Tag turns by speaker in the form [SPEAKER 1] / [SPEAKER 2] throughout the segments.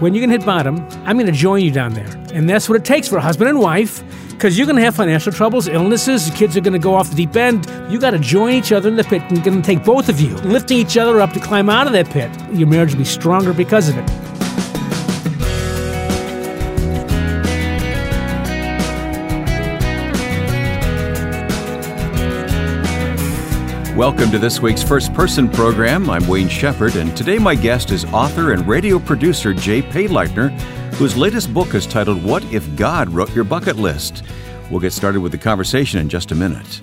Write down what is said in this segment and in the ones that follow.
[SPEAKER 1] when you're to hit bottom, I'm going to join you down there. And that's what it takes for a husband and wife because you're going to have financial troubles, illnesses, kids are going to go off the deep end. You got to join each other in the pit and going to take both of you, lifting each other up to climb out of that pit. Your marriage will be stronger because of it.
[SPEAKER 2] Welcome to this week's First Person program. I'm Wayne Shepherd, and today my guest is author and radio producer Jay Payleitner, whose latest book is titled What If God Wrote Your Bucket List? We'll get started with the conversation in just a minute.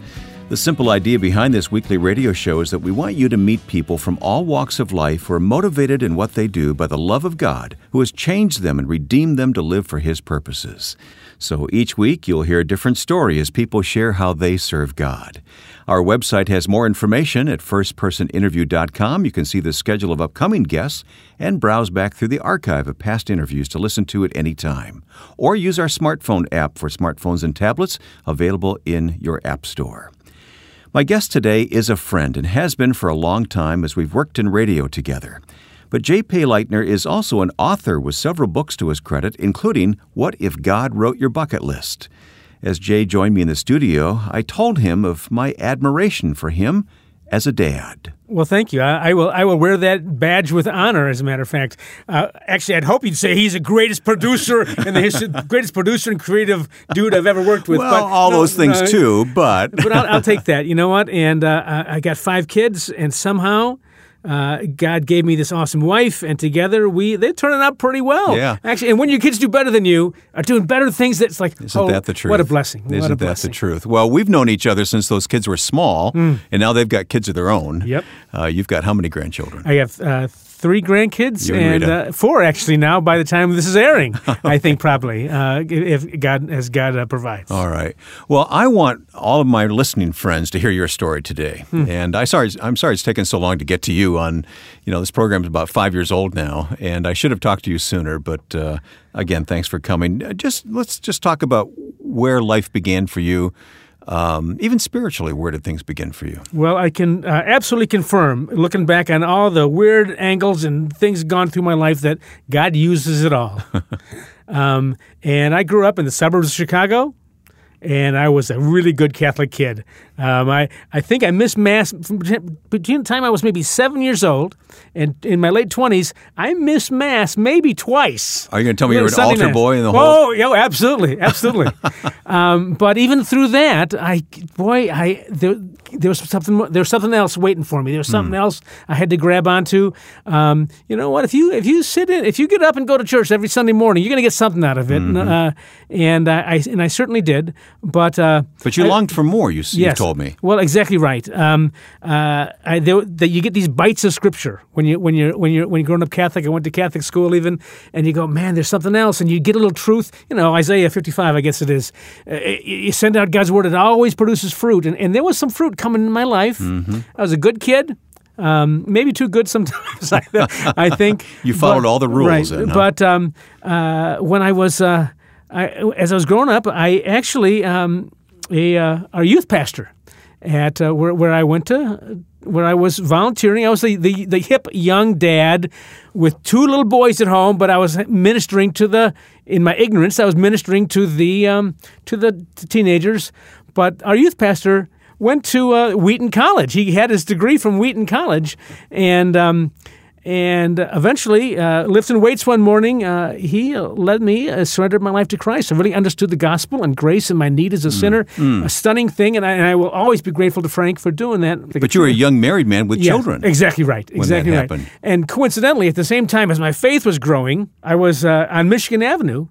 [SPEAKER 2] The simple idea behind this weekly radio show is that we want you to meet people from all walks of life who are motivated in what they do by the love of God, who has changed them and redeemed them to live for His purposes. So each week you'll hear a different story as people share how they serve God. Our website has more information at firstpersoninterview.com. You can see the schedule of upcoming guests and browse back through the archive of past interviews to listen to at any time. Or use our smartphone app for smartphones and tablets available in your App Store. My guest today is a friend and has been for a long time as we've worked in radio together. But Jay Payleitner is also an author with several books to his credit, including What If God Wrote Your Bucket List? As Jay joined me in the studio, I told him of my admiration for him as a dad.
[SPEAKER 1] Well, thank you. I, I, will. I will wear that badge with honor. As a matter of fact, uh, actually, I'd hope you'd say he's the greatest producer and the history, greatest producer and creative dude I've ever worked with.
[SPEAKER 2] Well,
[SPEAKER 1] but,
[SPEAKER 2] all
[SPEAKER 1] no,
[SPEAKER 2] those things
[SPEAKER 1] no,
[SPEAKER 2] too, but
[SPEAKER 1] but I'll, I'll, take that. You know what? And uh, I got five kids, and somehow uh, God gave me this awesome wife, and together we they're turning out pretty well.
[SPEAKER 2] Yeah,
[SPEAKER 1] actually, and when your kids do better than you, are doing better things, that's like
[SPEAKER 2] isn't
[SPEAKER 1] oh,
[SPEAKER 2] that the truth?
[SPEAKER 1] What a blessing!
[SPEAKER 2] Isn't
[SPEAKER 1] a
[SPEAKER 2] that
[SPEAKER 1] blessing.
[SPEAKER 2] the truth? Well, we've known each other since those kids were small, mm. and now they've got kids of their own.
[SPEAKER 1] Yep.
[SPEAKER 2] Uh, you've got how many grandchildren?
[SPEAKER 1] I have uh, three grandkids
[SPEAKER 2] and,
[SPEAKER 1] and uh, four actually now by the time this is airing. I think probably uh, if God as God uh, provides.
[SPEAKER 2] All right. Well, I want all of my listening friends to hear your story today, hmm. and I sorry I'm sorry it's taken so long to get to you. On you know this program is about five years old now, and I should have talked to you sooner. But uh, again, thanks for coming. Just let's just talk about where life began for you. Um, even spiritually, where did things begin for you?
[SPEAKER 1] Well, I can uh, absolutely confirm, looking back on all the weird angles and things gone through my life, that God uses it all. um, and I grew up in the suburbs of Chicago, and I was a really good Catholic kid. Um, I, I think I missed Mass from between the time I was maybe seven years old and in my late 20s. I missed Mass maybe twice.
[SPEAKER 2] Are you going to tell me you're an altar mass. boy in the whole?
[SPEAKER 1] Oh, yeah, absolutely, absolutely. um, but even through that, I boy, I there, there was something there was something else waiting for me. There was something mm. else I had to grab onto. Um, you know what? If you if you sit in, if you get up and go to church every Sunday morning, you're going to get something out of it. Mm-hmm. And, uh, and I and I certainly did. But uh,
[SPEAKER 2] but you
[SPEAKER 1] I,
[SPEAKER 2] longed for more. You,
[SPEAKER 1] yes.
[SPEAKER 2] you told me.
[SPEAKER 1] Well, exactly right. Um, uh, I, there, the, you get these bites of scripture when you when you're when you're when you're growing up Catholic. I went to Catholic school even, and you go, man, there's something else, and you get a little truth. You know, Isaiah 55, I guess it is. Uh, you send out God's word; it always produces fruit, and, and there was some fruit coming in my life. Mm-hmm. I was a good kid. Um, maybe too good sometimes. I, I think
[SPEAKER 2] you followed
[SPEAKER 1] but,
[SPEAKER 2] all the rules.
[SPEAKER 1] Right.
[SPEAKER 2] Huh?
[SPEAKER 1] But um, uh, when I was, uh, I, as I was growing up, I actually um, a uh, our youth pastor at uh, where where I went to where I was volunteering. I was the, the, the hip young dad with two little boys at home, but I was ministering to the in my ignorance. I was ministering to the um, to the teenagers. But our youth pastor went to uh, Wheaton College. He had his degree from Wheaton College, and um, and eventually, uh, lifting weights one morning, uh, he led me, uh, surrendered my life to Christ. I really understood the gospel and grace and my need as a mm. sinner. Mm. A stunning thing, and I, and I, will always be grateful to Frank for doing that.
[SPEAKER 2] But you were a young married man with
[SPEAKER 1] yeah,
[SPEAKER 2] children.
[SPEAKER 1] Exactly right. Exactly right.
[SPEAKER 2] Happened.
[SPEAKER 1] And coincidentally, at the same time as my faith was growing, I was uh, on Michigan Avenue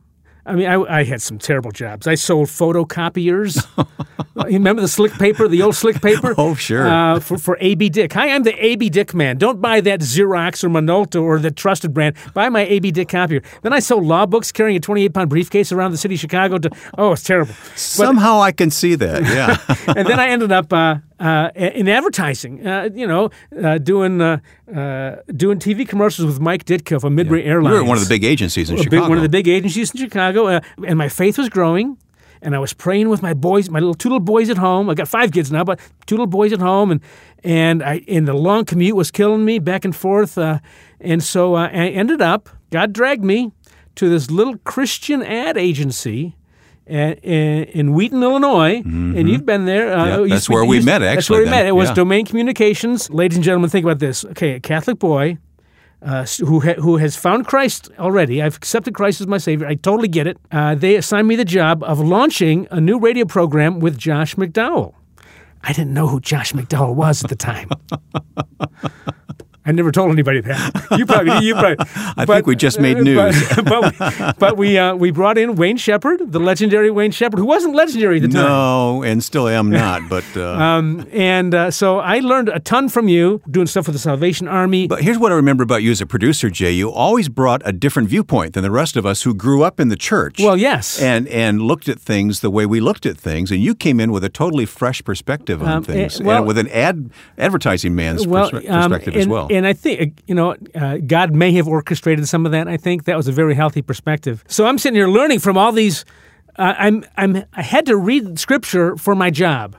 [SPEAKER 1] I mean, I, I, had some terrible jobs. I sold photocopiers. you remember the slick paper, the old slick paper?
[SPEAKER 2] Oh, sure.
[SPEAKER 1] Uh, for, for AB Dick. Hi, I'm the AB Dick man. Don't buy that Xerox or Minolta or the trusted brand. Buy my AB Dick copier. Then I sold law books carrying a 28 pound briefcase around the city of Chicago. To, oh, it's terrible.
[SPEAKER 2] Somehow I can see that, yeah.
[SPEAKER 1] and then I ended up uh, uh, in advertising, uh, you know, uh, doing uh, uh, doing TV commercials with Mike Ditka from Midway
[SPEAKER 2] yeah.
[SPEAKER 1] Airlines.
[SPEAKER 2] You were one of the big agencies in Chicago.
[SPEAKER 1] One of the big agencies in Chicago, uh, and my faith was growing. And I was praying with my boys, my little two little boys at home. I got five kids now, but two little boys at home, and and I and the long commute was killing me back and forth. and so I ended up God dragged me to this little Christian ad agency in, in Wheaton, Illinois, and you've been there. Uh,
[SPEAKER 2] Yeah, that's
[SPEAKER 1] speak-
[SPEAKER 2] where we met,
[SPEAKER 1] That's
[SPEAKER 2] actually,
[SPEAKER 1] where we
[SPEAKER 2] then.
[SPEAKER 1] met. It was
[SPEAKER 2] Yeah.
[SPEAKER 1] Domain Communications. Ladies and gentlemen, think about this. Okay, a Catholic boy uh, who ha- who has found Christ already. I've accepted Christ as my Savior. I totally get it. Uh, they assigned me the job of launching a new radio program with Josh McDowell. I didn't know who Josh McDowell was at the time. I never told anybody that. You probably, you probably.
[SPEAKER 2] I think we just made news.
[SPEAKER 1] But, but, we- but we uh, we brought in Wayne Shepherd, the legendary Wayne Shepherd, who wasn't legendary at the time.
[SPEAKER 2] No, and still am not. But uh,
[SPEAKER 1] Um, and uh, so I learned a ton from you doing stuff with the Salvation Army.
[SPEAKER 2] But here's what I remember about you as a producer, Jay. You always brought a different viewpoint than the rest of us who grew up in the church.
[SPEAKER 1] well, yes.
[SPEAKER 2] and and looked at things the way we looked at things, and you came in with a totally fresh perspective on
[SPEAKER 1] Um,
[SPEAKER 2] things,
[SPEAKER 1] eh, well-
[SPEAKER 2] and with an ad advertising man's
[SPEAKER 1] well,
[SPEAKER 2] perspe-
[SPEAKER 1] um,
[SPEAKER 2] perspective as well.
[SPEAKER 1] And I think, you know, uh, God may have orchestrated some of that. I think that was a very healthy perspective. So I'm sitting here learning from all these. Uh, I'm, I'm, I had to read Scripture for my job.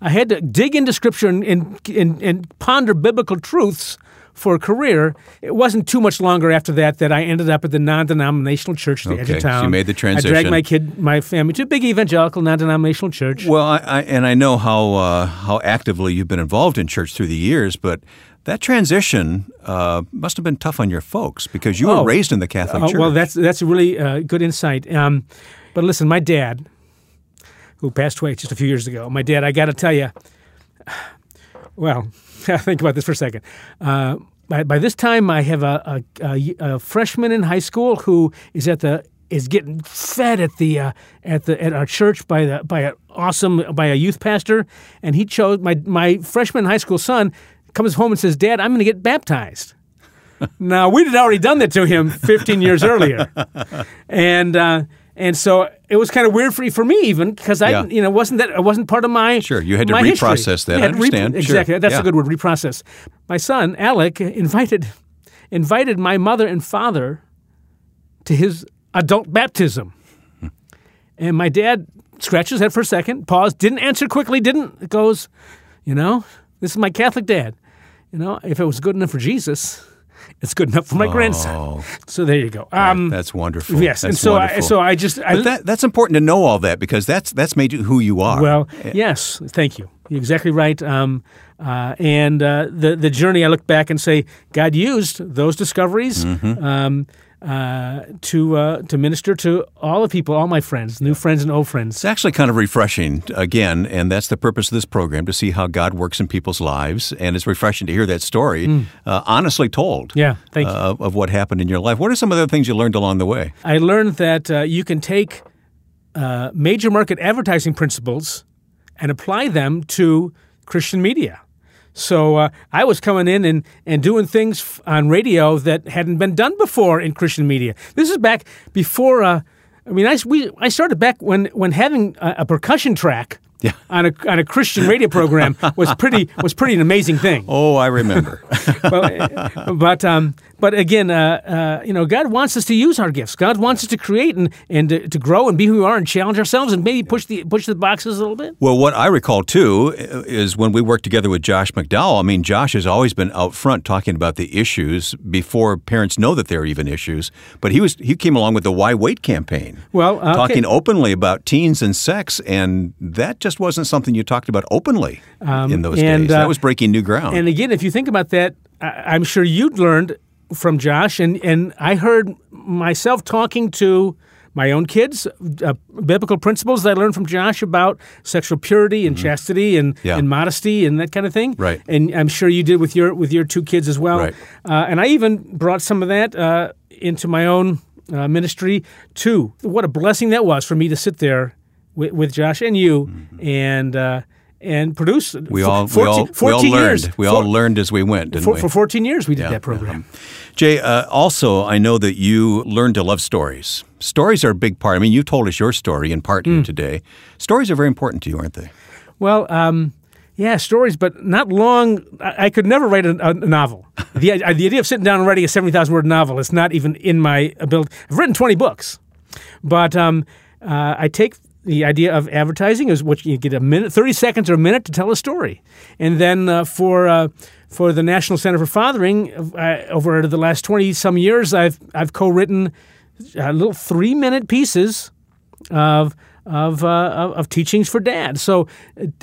[SPEAKER 1] I had to dig into Scripture and, and, and, and ponder biblical truths for a career. It wasn't too much longer after that that I ended up at the non-denominational church at the edge
[SPEAKER 2] Okay,
[SPEAKER 1] of
[SPEAKER 2] so
[SPEAKER 1] town.
[SPEAKER 2] you made the transition.
[SPEAKER 1] I dragged my kid, my family, to a big evangelical non-denominational church.
[SPEAKER 2] Well, I, I, and I know how uh, how actively you've been involved in church through the years, but that transition uh, must have been tough on your folks because you were
[SPEAKER 1] Oh.
[SPEAKER 2] raised in the Catholic
[SPEAKER 1] Uh,
[SPEAKER 2] Church.
[SPEAKER 1] well, that's that's a really uh, good insight. Um, but listen, my dad, who passed away just a few years ago, my dad, I got to tell you, well, think about this for a second. Uh, by, by this time, I have a, a, a, a freshman in high school who is at the is getting fed at the uh, at the at our church by the by an awesome by a youth pastor, and he chose my my freshman high school son comes home and says, "Dad, I'm going to get baptized." Now we had already done that to him 15 years earlier, and uh, and so it was kind of weird for for me even because I
[SPEAKER 2] Yeah.
[SPEAKER 1] you know wasn't that it wasn't part of my
[SPEAKER 2] Sure, you had to
[SPEAKER 1] my history.
[SPEAKER 2] reprocess that.
[SPEAKER 1] Yeah,
[SPEAKER 2] I
[SPEAKER 1] to re-
[SPEAKER 2] understand. Sure.
[SPEAKER 1] exactly that's
[SPEAKER 2] Yeah.
[SPEAKER 1] a good word reprocess. My son Alec invited invited my mother and father to his adult baptism, and my dad scratched his head for a second, paused, didn't answer quickly, didn't goes, you know, this is my Catholic dad. You know, if it was good enough for Jesus, it's good enough for my grandson.
[SPEAKER 2] Oh,
[SPEAKER 1] So there you go. Um,
[SPEAKER 2] that's wonderful.
[SPEAKER 1] yes, and
[SPEAKER 2] That's
[SPEAKER 1] so I, so I just I,
[SPEAKER 2] that, that's important to know all that because that's that's made you who you are.
[SPEAKER 1] well, yes, thank you. You're exactly right. Um, uh, and uh, the the journey, I look back and say, God used those discoveries
[SPEAKER 2] Mm-hmm.
[SPEAKER 1] um, uh, to uh, to minister to all the people, all my friends, new friends and old friends.
[SPEAKER 2] It's actually kind of refreshing, again, and that's the purpose of this program to see how God works in people's lives. And it's refreshing to hear that story uh, honestly told.
[SPEAKER 1] Yeah, thank you.
[SPEAKER 2] uh, of, of what happened in your life. What are some of the things you learned along the way?
[SPEAKER 1] I learned that uh, you can take uh, major market advertising principles and apply them to Christian media. So uh, I was coming in and, and doing things on radio that hadn't been done before in Christian media. This is back before. Uh, I mean, I, we, I started back when, when having a, a percussion track
[SPEAKER 2] Yeah.
[SPEAKER 1] on a on a Christian radio program was pretty was pretty an amazing thing.
[SPEAKER 2] Oh, I remember.
[SPEAKER 1] Well, but um, but again, uh, uh, you know, God wants us to use our gifts. God wants us to create and and to, to grow and be who we are and challenge ourselves and maybe push the push the boxes a little bit.
[SPEAKER 2] well, what I recall too is when we worked together with Josh McDowell. I mean, Josh has always been out front talking about the issues before parents know that they're even issues. But he was he came along with the Why Wait campaign.
[SPEAKER 1] Well, okay.
[SPEAKER 2] talking openly about teens and sex, and that just wasn't something you talked about openly in those
[SPEAKER 1] Um, and,
[SPEAKER 2] days.
[SPEAKER 1] uh,
[SPEAKER 2] that was breaking new ground.
[SPEAKER 1] And again, if you think about that, I, I'm sure you'd learned from Josh, and and I heard myself talking to. My own kids, uh, biblical principles that I learned from Josh about sexual purity and chastity and,
[SPEAKER 2] Mm-hmm. Yeah.
[SPEAKER 1] and modesty and that kind of thing.
[SPEAKER 2] Right.
[SPEAKER 1] And I'm sure you did with your with your two kids as well.
[SPEAKER 2] Right.
[SPEAKER 1] Uh, and I even brought some of that uh, into my own uh, ministry too. What a blessing that was for me to sit there with, with Josh and you and uh, and produce.
[SPEAKER 2] Mm-hmm. we all
[SPEAKER 1] 14,
[SPEAKER 2] we all, we all learned.
[SPEAKER 1] years.
[SPEAKER 2] We all
[SPEAKER 1] For-
[SPEAKER 2] learned as we went, didn't
[SPEAKER 1] for,
[SPEAKER 2] we?
[SPEAKER 1] for 14 years we did
[SPEAKER 2] Yeah,
[SPEAKER 1] that program.
[SPEAKER 2] Jay, uh, also, I know that you learned to love stories. Stories are a big part. I mean, you told us your story in part
[SPEAKER 1] Mm.
[SPEAKER 2] here today. Stories are very important to you, aren't they?
[SPEAKER 1] Well, um, yeah, stories, but not long. I, I could never write a, a novel. the, uh, the idea of sitting down and writing a 70,000 word novel is not even in my ability. I've written 20 books, but um, uh, I take the idea of advertising is what you get a minute, thirty seconds or a minute to tell a story, and then uh, for uh, for the National Center for Fathering, uh, over the last twenty some years, I've I've co-written uh, little three minute pieces of of, uh, of, of teachings for dad. So,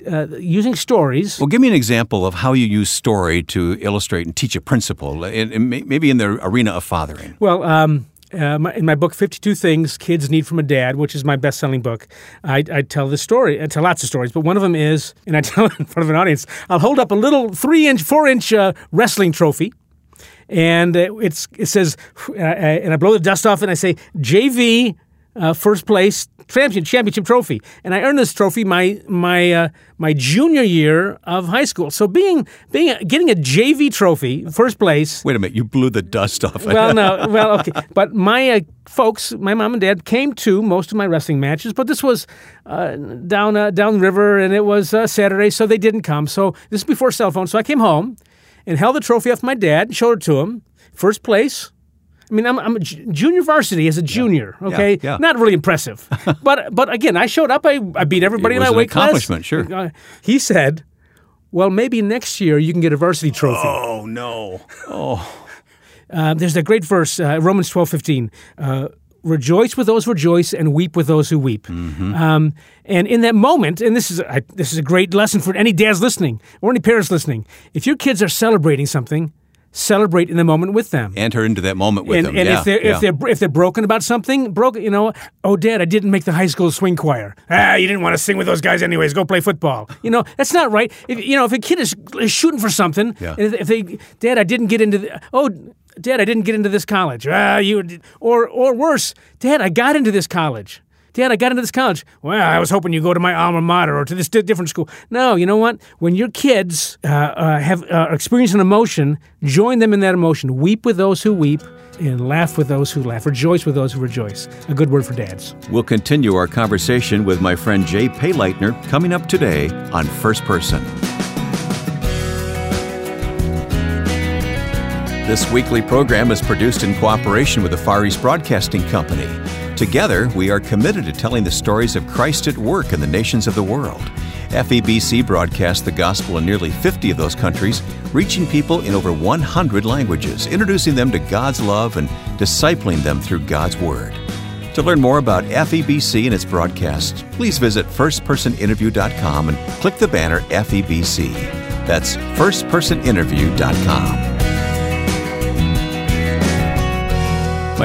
[SPEAKER 1] uh, using stories.
[SPEAKER 2] Well, give me an example of how you use story to illustrate and teach a principle, in, in, maybe in the arena of fathering.
[SPEAKER 1] Well, um, uh, my, in my book, 52 Things Kids Need from a Dad, which is my best selling book, I, I, tell this story. I tell lots of stories, but one of them is, and I tell it in front of an audience, I'll hold up a little three inch, four inch uh, wrestling trophy. And it's it says, uh, and I blow the dust off and I say, JV uh, first place championship championship trophy, and I earned this trophy my my uh, my junior year of high school. So being being getting a JV trophy, first place.
[SPEAKER 2] Wait a minute, you blew the dust off. It.
[SPEAKER 1] well, no, well, okay, but my uh, folks, my mom and dad came to most of my wrestling matches, but this was uh, down uh, down river, and it was uh, Saturday, so they didn't come. So this is before cell phone, so I came home and held the trophy off my dad, and showed it to him, first place I mean, I'm, I'm junior varsity as a junior. Yeah. Okay, yeah, yeah. not really impressive, but but again, I showed up. I, I beat everybody
[SPEAKER 2] in
[SPEAKER 1] my weight
[SPEAKER 2] class. Accomplishment, sure.
[SPEAKER 1] Uh, he said, "Well, maybe next year you can get a varsity trophy."
[SPEAKER 2] Oh no! Oh.
[SPEAKER 1] Uh, there's a great verse, uh, Romans twelve fifteen. Uh, rejoice with those who rejoice and weep with those who weep. Mm-hmm. Um, and in that moment, and this is a, this is a great lesson for any dads listening or any parents listening. If your kids are celebrating something, celebrate in the moment with them.
[SPEAKER 2] Enter into that moment with
[SPEAKER 1] and,
[SPEAKER 2] them.
[SPEAKER 1] And
[SPEAKER 2] yeah,
[SPEAKER 1] if they're
[SPEAKER 2] yeah.
[SPEAKER 1] if they're if they're broken about something, broken, you know, oh, Dad, I didn't make the high school swing choir. Ah, you didn't want to sing with those guys anyways. Go play football. You know, that's not right. If you know, if a kid is, is shooting for something, yeah. if they, Dad, I didn't get into the, oh. Dad, I didn't get into this college. Ah, you, or or worse, Dad, I got into this college. Dad, I got into this college. Well, I was hoping you'd go to my alma mater or to this different school. No, you know what? When your kids uh, uh, have uh, experienced an emotion, join them in that emotion. Weep with those who weep and laugh with those who laugh. Rejoice with those who rejoice. A good word for dads.
[SPEAKER 2] We'll continue our conversation with my friend Jay Payleitner coming up today on First Person. This weekly program is produced in cooperation with the Far East Broadcasting Company. Together, we are committed to telling the stories of Christ at work in the nations of the world. FEBC broadcasts the gospel in nearly 50 of those countries, reaching people in over 100 languages, introducing them to God's love and discipling them through God's Word. To learn more about FEBC and its broadcasts, please visit firstpersoninterview.com and click the banner FEBC. That's firstpersoninterview.com.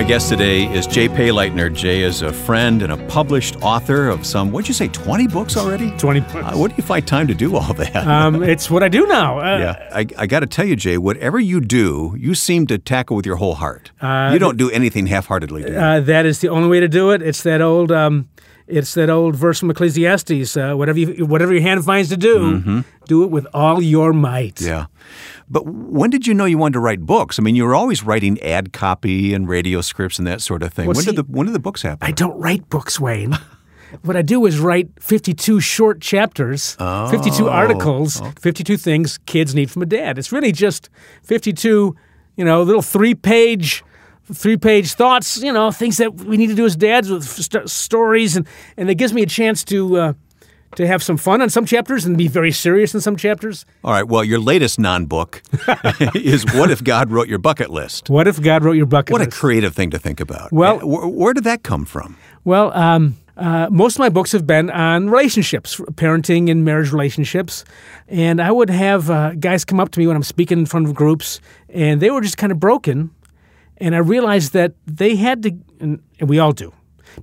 [SPEAKER 2] My guest today is Jay Payleitner. Jay is a friend and a published author of some, what'd you say, 20 books already?
[SPEAKER 1] 20 books.
[SPEAKER 2] Uh, where do you find time to do all that?
[SPEAKER 1] Um, it's what I do now.
[SPEAKER 2] Uh, yeah. I, I got to tell you, Jay, whatever you do, you seem to tackle with your whole heart. Uh, you don't do anything half heartedly, do
[SPEAKER 1] uh, that is the only way to do it. It's that old. Um, it's that old verse from Ecclesiastes: uh, "Whatever you, whatever your hand finds to do, mm-hmm. do it with all your might."
[SPEAKER 2] Yeah, but when did you know you wanted to write books? I mean, you were always writing ad copy and radio scripts and that sort of thing.
[SPEAKER 1] Well,
[SPEAKER 2] when
[SPEAKER 1] see,
[SPEAKER 2] did the when did the books happen?
[SPEAKER 1] I don't write books, Wayne. what I do is write 52 short chapters,
[SPEAKER 2] oh,
[SPEAKER 1] 52 articles, okay. 52 things kids need from a dad. It's really just 52, you know, little three-page three-page thoughts, you know, things that we need to do as dads with st- stories and and it gives me a chance to uh, to have some fun on some chapters and be very serious in some chapters.
[SPEAKER 2] All right. Well, your latest non book is What If God Wrote Your Bucket List?
[SPEAKER 1] What If God Wrote Your Bucket
[SPEAKER 2] what
[SPEAKER 1] List?
[SPEAKER 2] What a creative thing to think about.
[SPEAKER 1] Well,
[SPEAKER 2] where, where did that come from?
[SPEAKER 1] Well, um, uh, most of my books have been on relationships, parenting and marriage relationships. And I would have uh, guys come up to me when I'm speaking in front of groups, and they were just kind of broken. And I realized that they had to, and, we all do,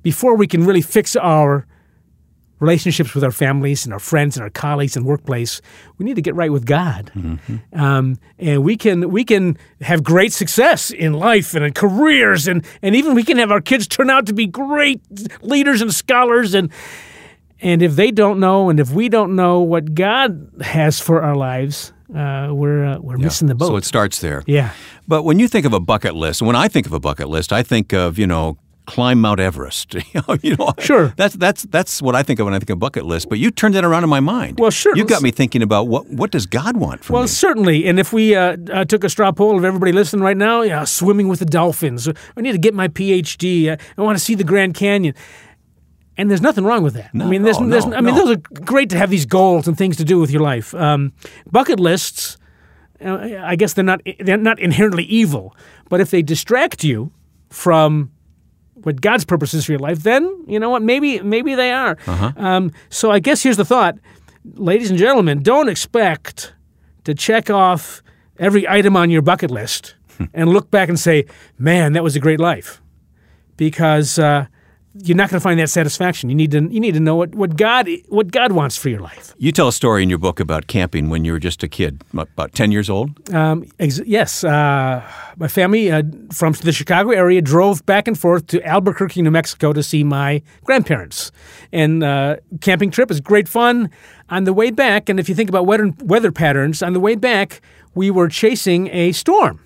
[SPEAKER 1] before we can really fix our relationships with our families and our friends and our colleagues and workplace, we need to get right with God,
[SPEAKER 2] mm-hmm.
[SPEAKER 1] um, and we can we can have great success in life and in careers, and and even we can have our kids turn out to be great leaders and scholars and. And if they don't know, and if we don't know what God has for our lives, uh, we're uh, we're
[SPEAKER 2] yeah.
[SPEAKER 1] missing the boat.
[SPEAKER 2] So it starts there.
[SPEAKER 1] Yeah.
[SPEAKER 2] But when you think of a bucket list, when I think of a bucket list, I think of you know climb Mount Everest. you know,
[SPEAKER 1] sure.
[SPEAKER 2] That's that's that's what I think of when I think of bucket list. But you turned that around in my mind.
[SPEAKER 1] Well, sure.
[SPEAKER 2] You got me thinking about what what does God want from
[SPEAKER 1] well,
[SPEAKER 2] me?
[SPEAKER 1] Well, certainly. And if we uh, uh, took a straw poll of everybody listening right now, yeah, swimming with the dolphins. I need to get my PhD. I want to see the Grand Canyon. And there's nothing wrong with that.
[SPEAKER 2] No,
[SPEAKER 1] I mean, there's,
[SPEAKER 2] no,
[SPEAKER 1] there's,
[SPEAKER 2] no,
[SPEAKER 1] I mean, those are great to have these goals and things to do with your life. Um, bucket lists, uh, I guess they're not they're not inherently evil, but if they distract you from what God's purpose is for your life, then you know what? Maybe maybe they are.
[SPEAKER 2] Uh-huh.
[SPEAKER 1] Um, so I guess here's the thought, ladies and gentlemen: don't expect to check off every item on your bucket list and look back and say, "Man, that was a great life," because uh, you're not going to find that satisfaction. You need to you need to know what, what God what God wants for your life.
[SPEAKER 2] You tell a story in your book about camping when you were just a kid, about 10 years old?
[SPEAKER 1] Um, ex- yes, uh, my family uh, from the Chicago area drove back and forth to Albuquerque, New Mexico, to see my grandparents. And uh, camping trip is great fun. On the way back, and if you think about weather weather patterns, on the way back we were chasing a storm.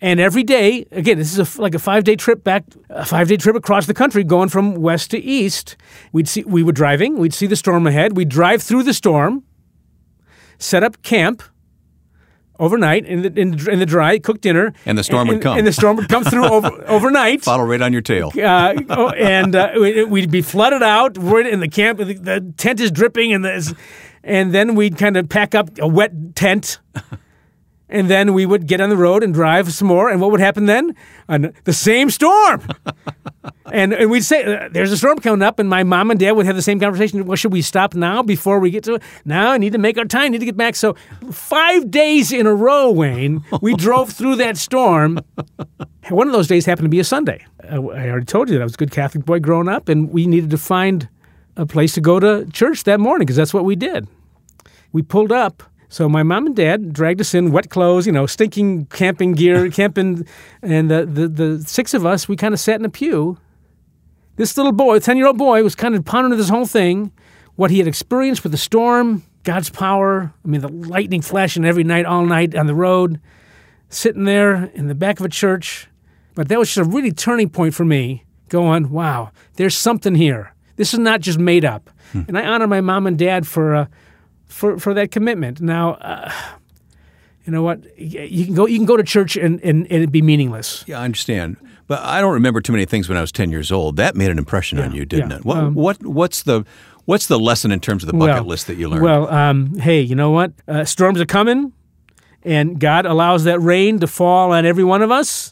[SPEAKER 1] And every day, again, this is a like a five day trip back, a five day trip across the country, going from west to east. We'd see, we were driving, we'd see the storm ahead, we'd drive through the storm, set up camp overnight in the, in, the- in the dry, cook dinner.
[SPEAKER 2] And the storm would
[SPEAKER 1] and,
[SPEAKER 2] come.
[SPEAKER 1] And the storm would come through over, overnight.
[SPEAKER 2] Follow right on your tail.
[SPEAKER 1] Uh, oh, and uh, we- we'd be flooded out. We're in the camp. The, the tent is dripping, and and then we'd kind of pack up a wet tent, and then we would get on the road and drive some more. And what would happen then? An, the same storm. and, and we'd say, uh, "There's a storm coming up," and my mom and dad would have the same conversation. Well, should we stop now before we get to it? Now I need to make our time. Need to get back. So five days in a row, Wayne, we drove through that storm. One of those days happened to be a Sunday. I already told you that I was a good Catholic boy growing up, and we needed to find a place to go to church that morning because that's what we did. We pulled up. So my mom and dad dragged us in, wet clothes, you know, stinking camping gear, camping, and the, the, the six of us, we kind of sat in a pew. This little boy, 10 year old boy, was kind of pondering this whole thing, what he had experienced with the storm, God's power. I mean, the lightning flashing every night, all night on the road, sitting there in the back of a church. But that was just a really turning point for me, going, wow, there's something here. This is not just made up. And I honor my mom and dad for, uh, for, for that commitment. Now, uh, you know what? You can go, you can go to church and, and, and it be meaningless.
[SPEAKER 2] Yeah, I understand. But I don't remember too many things when I was 10 years old. That made an impression on you, didn't
[SPEAKER 1] yeah.
[SPEAKER 2] it? What,
[SPEAKER 1] Um,
[SPEAKER 2] what, what's, the, what's the lesson in terms of the bucket list that you learned?
[SPEAKER 1] Well, um, hey, you know what? Uh, storms are coming, and God allows that rain to fall on every one of us.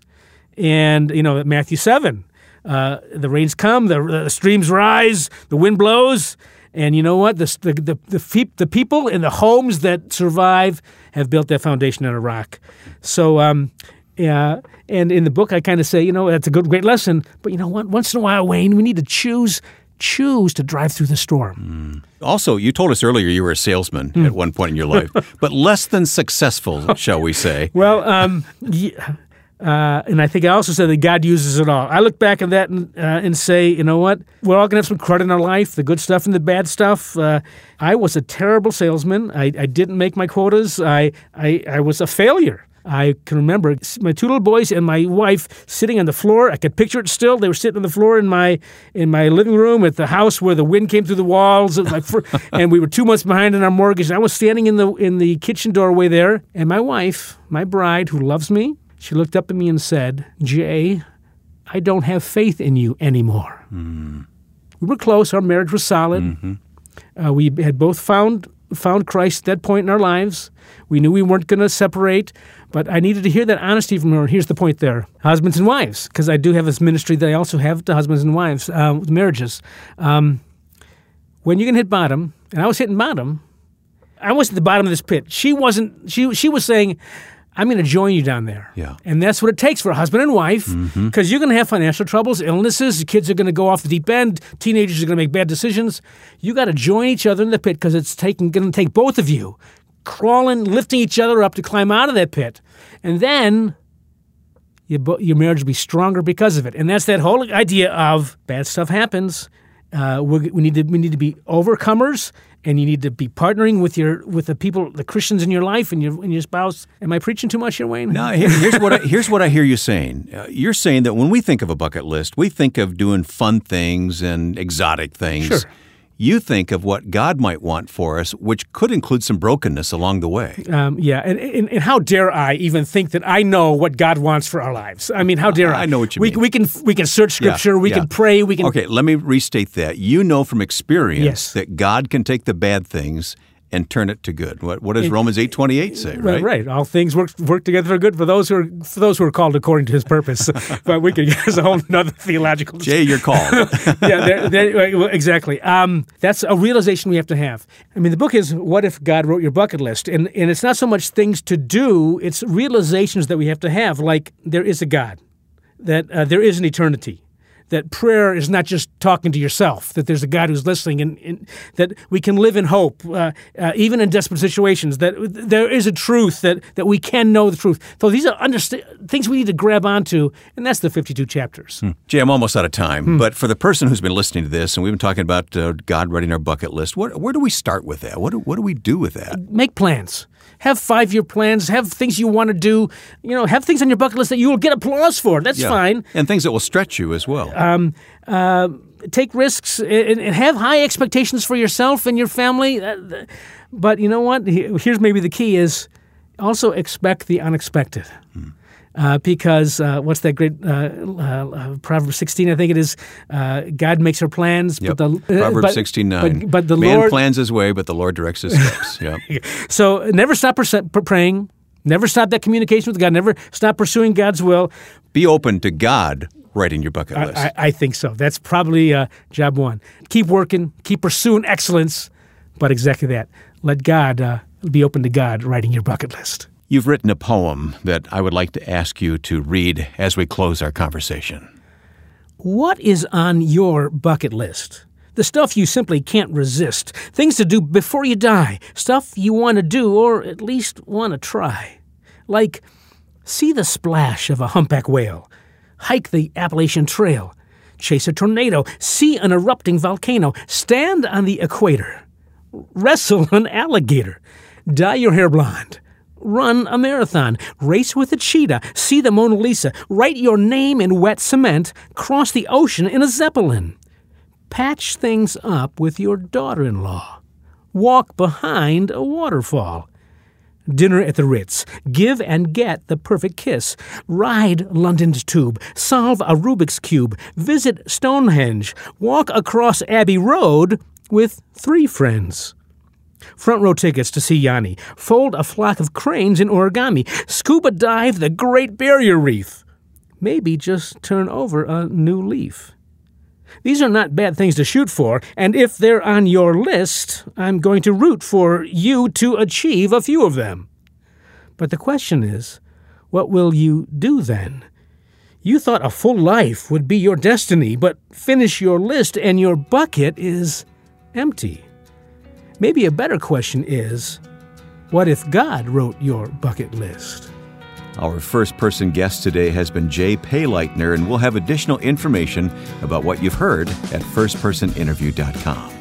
[SPEAKER 1] And, you know, Matthew 7, uh, the rains come, the, the streams rise, the wind blows. And you know what? The, the, the, the, fe- the people in the homes that survive have built that foundation on a rock. So, um, yeah, and in the book, I kind of say, you know, that's a good, great lesson. But you know what? Once in a while, Wayne, we need to choose, choose to drive through the storm.
[SPEAKER 2] also, you told us earlier you were a salesman
[SPEAKER 1] Hmm.
[SPEAKER 2] at one point in your life, but less than successful, shall we say.
[SPEAKER 1] Well, um, yeah, uh, and I think I also said that God uses it all. I look back at that and, uh, and say, you know what? We're all going to have some crud in our life, the good stuff and the bad stuff. Uh, I was a terrible salesman. I, I didn't make my quotas. I, I, I was a failure. I can remember my two little boys and my wife sitting on the floor. I could picture it still. They were sitting on the floor in my in my living room at the house where the wind came through the walls. Fir- and we were two months behind in our mortgage. And I was standing in the in the kitchen doorway there, and my wife, my bride, who loves me, she looked up at me and said, "Jay, I don't have faith in you anymore." We were close. Our marriage was solid. Uh, we had both found found Christ at that point in our lives. We knew we weren't going to separate, but I needed to hear that honesty from her. Here's the point there husbands and wives, because I do have this ministry that I also have to husbands and wives, uh, with marriages. Um, when you can hit bottom, and I was hitting bottom, I was at the bottom of this pit. She wasn't, she, she was saying, I'm going to join you down there.
[SPEAKER 2] Yeah.
[SPEAKER 1] And that's what it takes for a husband and wife mm-hmm. because you're going to have financial troubles, illnesses, kids are going to go off the deep end, teenagers are going to make bad decisions. You got to join each other in the pit because it's taking going to take both of you crawling, lifting each other up to climb out of that pit. And then your, your marriage will be stronger because of it. And that's that whole idea of bad stuff happens. Uh, we're, we need to we need to be overcomers, and you need to be partnering with your with the people, the Christians in your life, and your and your spouse. Am I preaching too much here, Wayne?
[SPEAKER 2] No. here's what I, here's what I hear you saying. Uh, you're saying that when we think of a bucket list, we think of doing fun things and exotic things.
[SPEAKER 1] Sure.
[SPEAKER 2] You think of what God might want for us, which could include some brokenness along the way.
[SPEAKER 1] Um, yeah, and, and, and how dare I even think that I know what God wants for our lives? I mean, how dare I?
[SPEAKER 2] I know what you
[SPEAKER 1] we,
[SPEAKER 2] mean.
[SPEAKER 1] We can we can search Scripture,
[SPEAKER 2] Yeah,
[SPEAKER 1] we
[SPEAKER 2] yeah.
[SPEAKER 1] can pray, we can.
[SPEAKER 2] Okay, let me restate that. You know from experience
[SPEAKER 1] Yes.
[SPEAKER 2] that God can take the bad things and turn it to good. What, what does Romans 8:28 say,
[SPEAKER 1] Right,
[SPEAKER 2] right?
[SPEAKER 1] All things work work together for good for those who are for those who are called according to His purpose. but we could get a whole another theological.
[SPEAKER 2] Jay, you're called.
[SPEAKER 1] yeah, right, well, exactly. Um, that's a realization we have to have. I mean, the book is "What if God wrote your bucket list," and and it's not so much things to do; it's realizations that we have to have. Like there is a God, that uh, there is an eternity, that prayer is not just talking to yourself, that there's a God who's listening, and, and that we can live in hope, uh, uh, even in desperate situations, that there is a truth, that, that we can know the truth. So these are underst- things we need to grab onto, and that's the 52 chapters.
[SPEAKER 2] Jay, I'm almost out of time.
[SPEAKER 1] Hmm.
[SPEAKER 2] But for the person who's been listening to this, and we've been talking about uh, God writing our bucket list, what, where do we start with that? What do, what do we do with that?
[SPEAKER 1] Make plans. Have five year plans. Have things you want to do. You know, have things on your bucket list that you will get applause for. That's
[SPEAKER 2] Yeah.
[SPEAKER 1] fine.
[SPEAKER 2] And things that will stretch you as well.
[SPEAKER 1] Uh, take risks and, and have high expectations for yourself and your family. Uh, But you know what? Here's maybe the key: is also expect the unexpected. Uh, because uh, what's that great uh, uh, Proverbs 16? I think it is. Uh, God makes our plans,
[SPEAKER 2] Yep.
[SPEAKER 1] but the
[SPEAKER 2] Proverbs
[SPEAKER 1] but,
[SPEAKER 2] 16:9.
[SPEAKER 1] But, but the
[SPEAKER 2] Man
[SPEAKER 1] Lord.
[SPEAKER 2] plans his way, but the Lord directs his steps. Yep.
[SPEAKER 1] So never stop praying. Never stop that communication with God. Never stop pursuing God's will.
[SPEAKER 2] Be open to God writing your bucket list.
[SPEAKER 1] I, I think so. That's probably uh, job one. Keep working, keep pursuing excellence, but exactly that. Let God uh, be open to God writing your bucket list.
[SPEAKER 2] You've written a poem that I would like to ask you to read as we close our conversation.
[SPEAKER 1] What is on your bucket list? The stuff you simply can't resist. Things to do before you die. Stuff you want to do or at least want to try. Like see the splash of a humpback whale, hike the Appalachian Trail, chase a tornado, see an erupting volcano, stand on the equator, wrestle an alligator, dye your hair blonde, run a marathon, race with a cheetah, see the Mona Lisa, write your name in wet cement, cross the ocean in a zeppelin, patch things up with your daughter in law, walk behind a waterfall. Dinner at the Ritz. Give and get the perfect kiss. Ride London's tube. Solve a Rubik's Cube. Visit Stonehenge. Walk across Abbey Road with three friends. Front row tickets to see Yanni. Fold a flock of cranes in origami. Scuba dive the Great Barrier Reef. Maybe just turn over a new leaf. These are not bad things to shoot for, and if they're on your list, I'm going to root for you to achieve a few of them. But the question is, what will you do then? You thought a full life would be your destiny, but finish your list and your bucket is empty. Maybe a better question is, what if God wrote your bucket list?
[SPEAKER 2] Our first person guest today has been Jay Payleitner, and we'll have additional information about what you've heard at firstpersoninterview.com.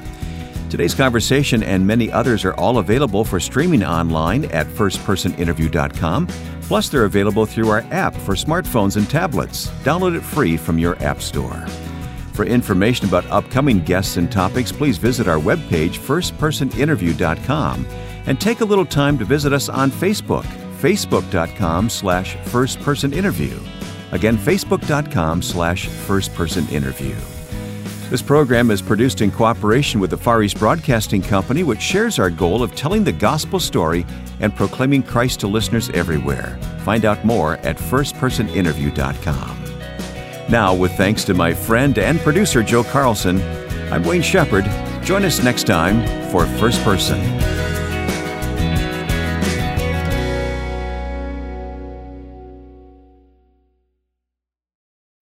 [SPEAKER 2] Today's conversation and many others are all available for streaming online at firstpersoninterview.com. Plus, they're available through our app for smartphones and tablets. Download it free from your App Store. For information about upcoming guests and topics, please visit our webpage, firstpersoninterview.com, and take a little time to visit us on Facebook, facebook.com slash firstpersoninterview. Again, facebook.com slash firstpersoninterview. This program is produced in cooperation with the Far East Broadcasting Company, which shares our goal of telling the gospel story and proclaiming Christ to listeners everywhere. Find out more at firstpersoninterview.com. Now, with thanks to my friend and producer Joe Carlson, I'm Wayne Shepherd. Join us next time for First Person.